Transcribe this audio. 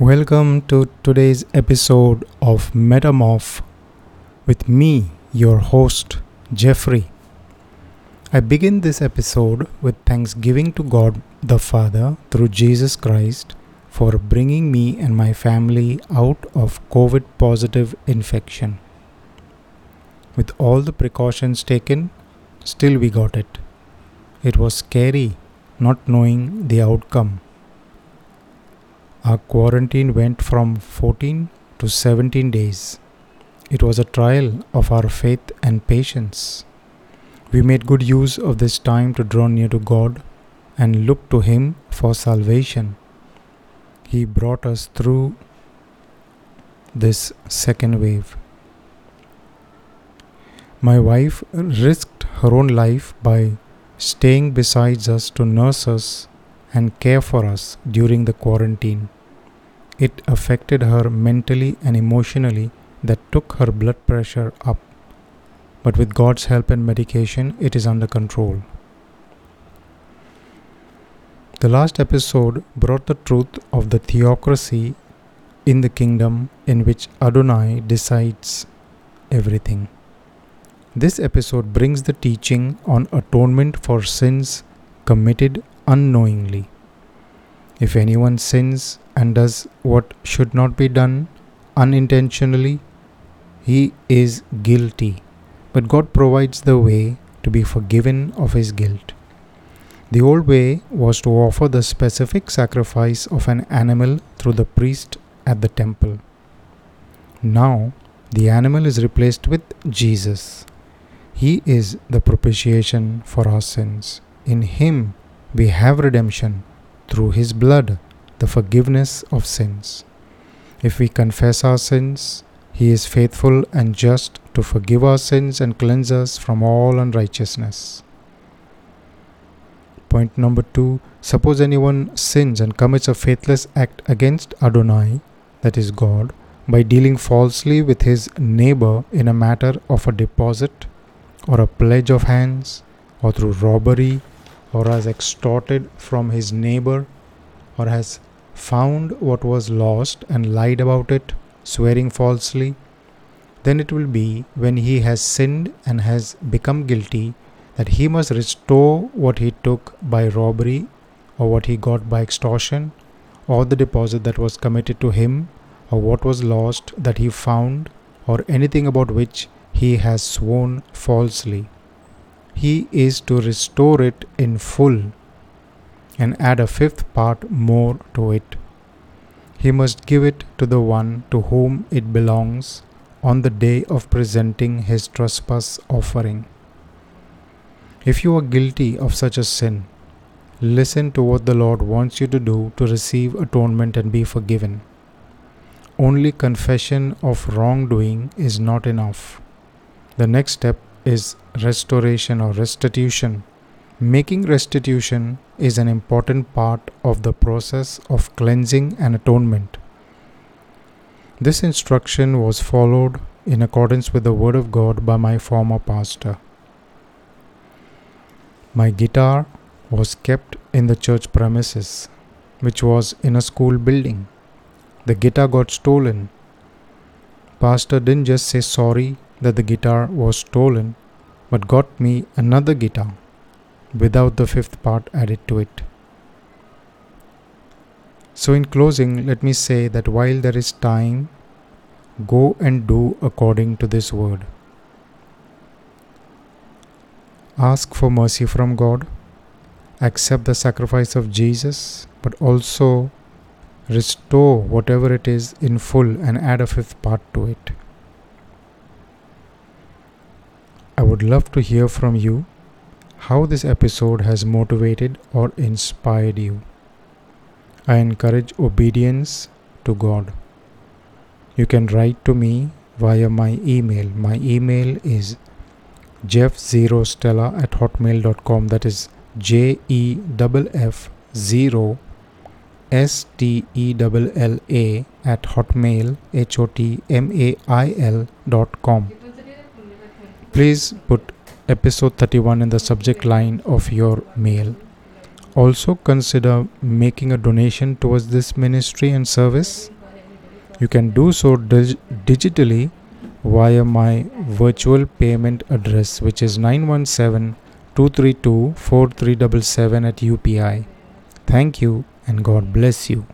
Welcome to today's episode of Metamorph with me, your host, Jeffrey. I begin this episode with thanksgiving to God the Father through Jesus Christ for bringing me and my family out of COVID positive infection. With all the precautions taken, still we got it. It was scary not knowing the outcome. Our quarantine went from 14 to 17 days. It was a trial of our faith and patience. We made good use of this time to draw near to God and look to Him for salvation. He brought us through this second wave. My wife risked her own life by staying beside us to nurse us and care for us during the quarantine. It affected her mentally and emotionally that took her blood pressure up. But with God's help and medication, it is under control. The last episode brought the truth of the theocracy in the kingdom in which Adonai decides everything. This episode brings the teaching on atonement for sins committed unknowingly. If anyone sins and does what should not be done unintentionally, he is guilty. But God provides the way to be forgiven of his guilt. The old way was to offer the specific sacrifice of an animal through the priest at the temple. Now, the animal is replaced with Jesus. He is the propitiation for our sins. In Him we have redemption through His blood, the forgiveness of sins. If we confess our sins, He is faithful and just to forgive our sins and cleanse us from all unrighteousness. Point number two Suppose anyone sins and commits a faithless act against Adonai, that is God, by dealing falsely with his neighbor in a matter of a deposit or a pledge of hands, or through robbery, or has extorted from his neighbor, or has found what was lost and lied about it, swearing falsely, then it will be when he has sinned and has become guilty that he must restore what he took by robbery or what he got by extortion or the deposit that was committed to him or what was lost that he found or anything about which he has sworn falsely. He is to restore it in full and add a fifth part more to it. He must give it to the one to whom it belongs on the day of presenting his trespass offering. If you are guilty of such a sin, listen to what the Lord wants you to do to receive atonement and be forgiven. Only confession of wrongdoing is not enough. The next step is restoration or restitution. Making restitution is an important part of the process of cleansing and atonement. This instruction was followed in accordance with the Word of God by my former pastor. My guitar was kept in the church premises, which was in a school building. The guitar got stolen. Pastor didn't just say sorry that the guitar was stolen, but got me another guitar without the fifth part added to it. So, in closing, let me say that while there is time, go and do according to this word. Ask for mercy from God, accept the sacrifice of Jesus, but also restore whatever it is in full and add a fifth part to it. I would love to hear from you how this episode has motivated or inspired you. I encourage obedience to God. You can write to me via my email. My email is jeff0stella at hotmail.com. That is J E F F 0 S T E L L A at hotmail H O T M A I L dot com. Please put episode 31 in the subject line of your mail. also consider making a donation towards this ministry and service? You can do so dig- digitally via my virtual payment address, which is 917 232 4377 at UPI. Thank you and God bless you.